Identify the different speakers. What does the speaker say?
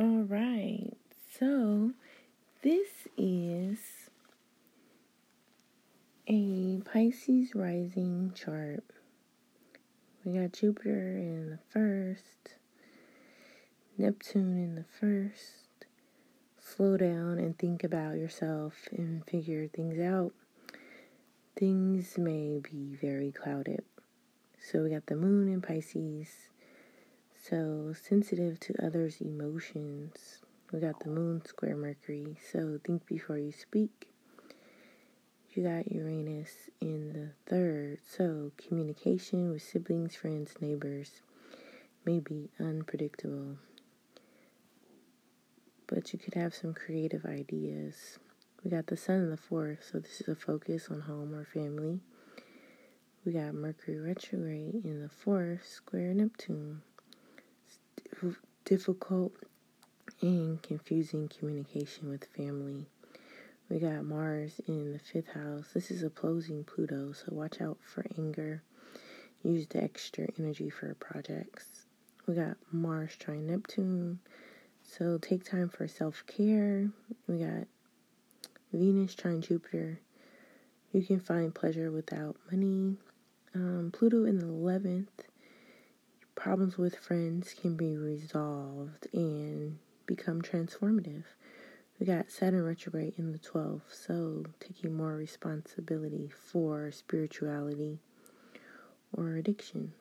Speaker 1: All right. So this is a Pisces rising chart. We got Jupiter in the first, Neptune in the first. Slow down and think about yourself and figure things out. Things may be very clouded. So we got the moon in Pisces so sensitive to others' emotions. We got the moon square Mercury, so think before you speak. You got Uranus in the third, so communication with siblings, friends, neighbors may be unpredictable. But you could have some creative ideas. We got the sun in the fourth, so this is a focus on home or family. We got Mercury retrograde in the fourth, square Neptune difficult and confusing communication with family. We got Mars in the fifth house. This is opposing Pluto, so watch out for anger. Use the extra energy for projects. We got Mars trine Neptune, so take time for self care. We got Venus trine Jupiter. You can find pleasure without money. Um, Pluto in the 11th problems with friends can be resolved and become transformative. We got Saturn retrograde in the 12th, so taking more responsibility for spirituality or addictions.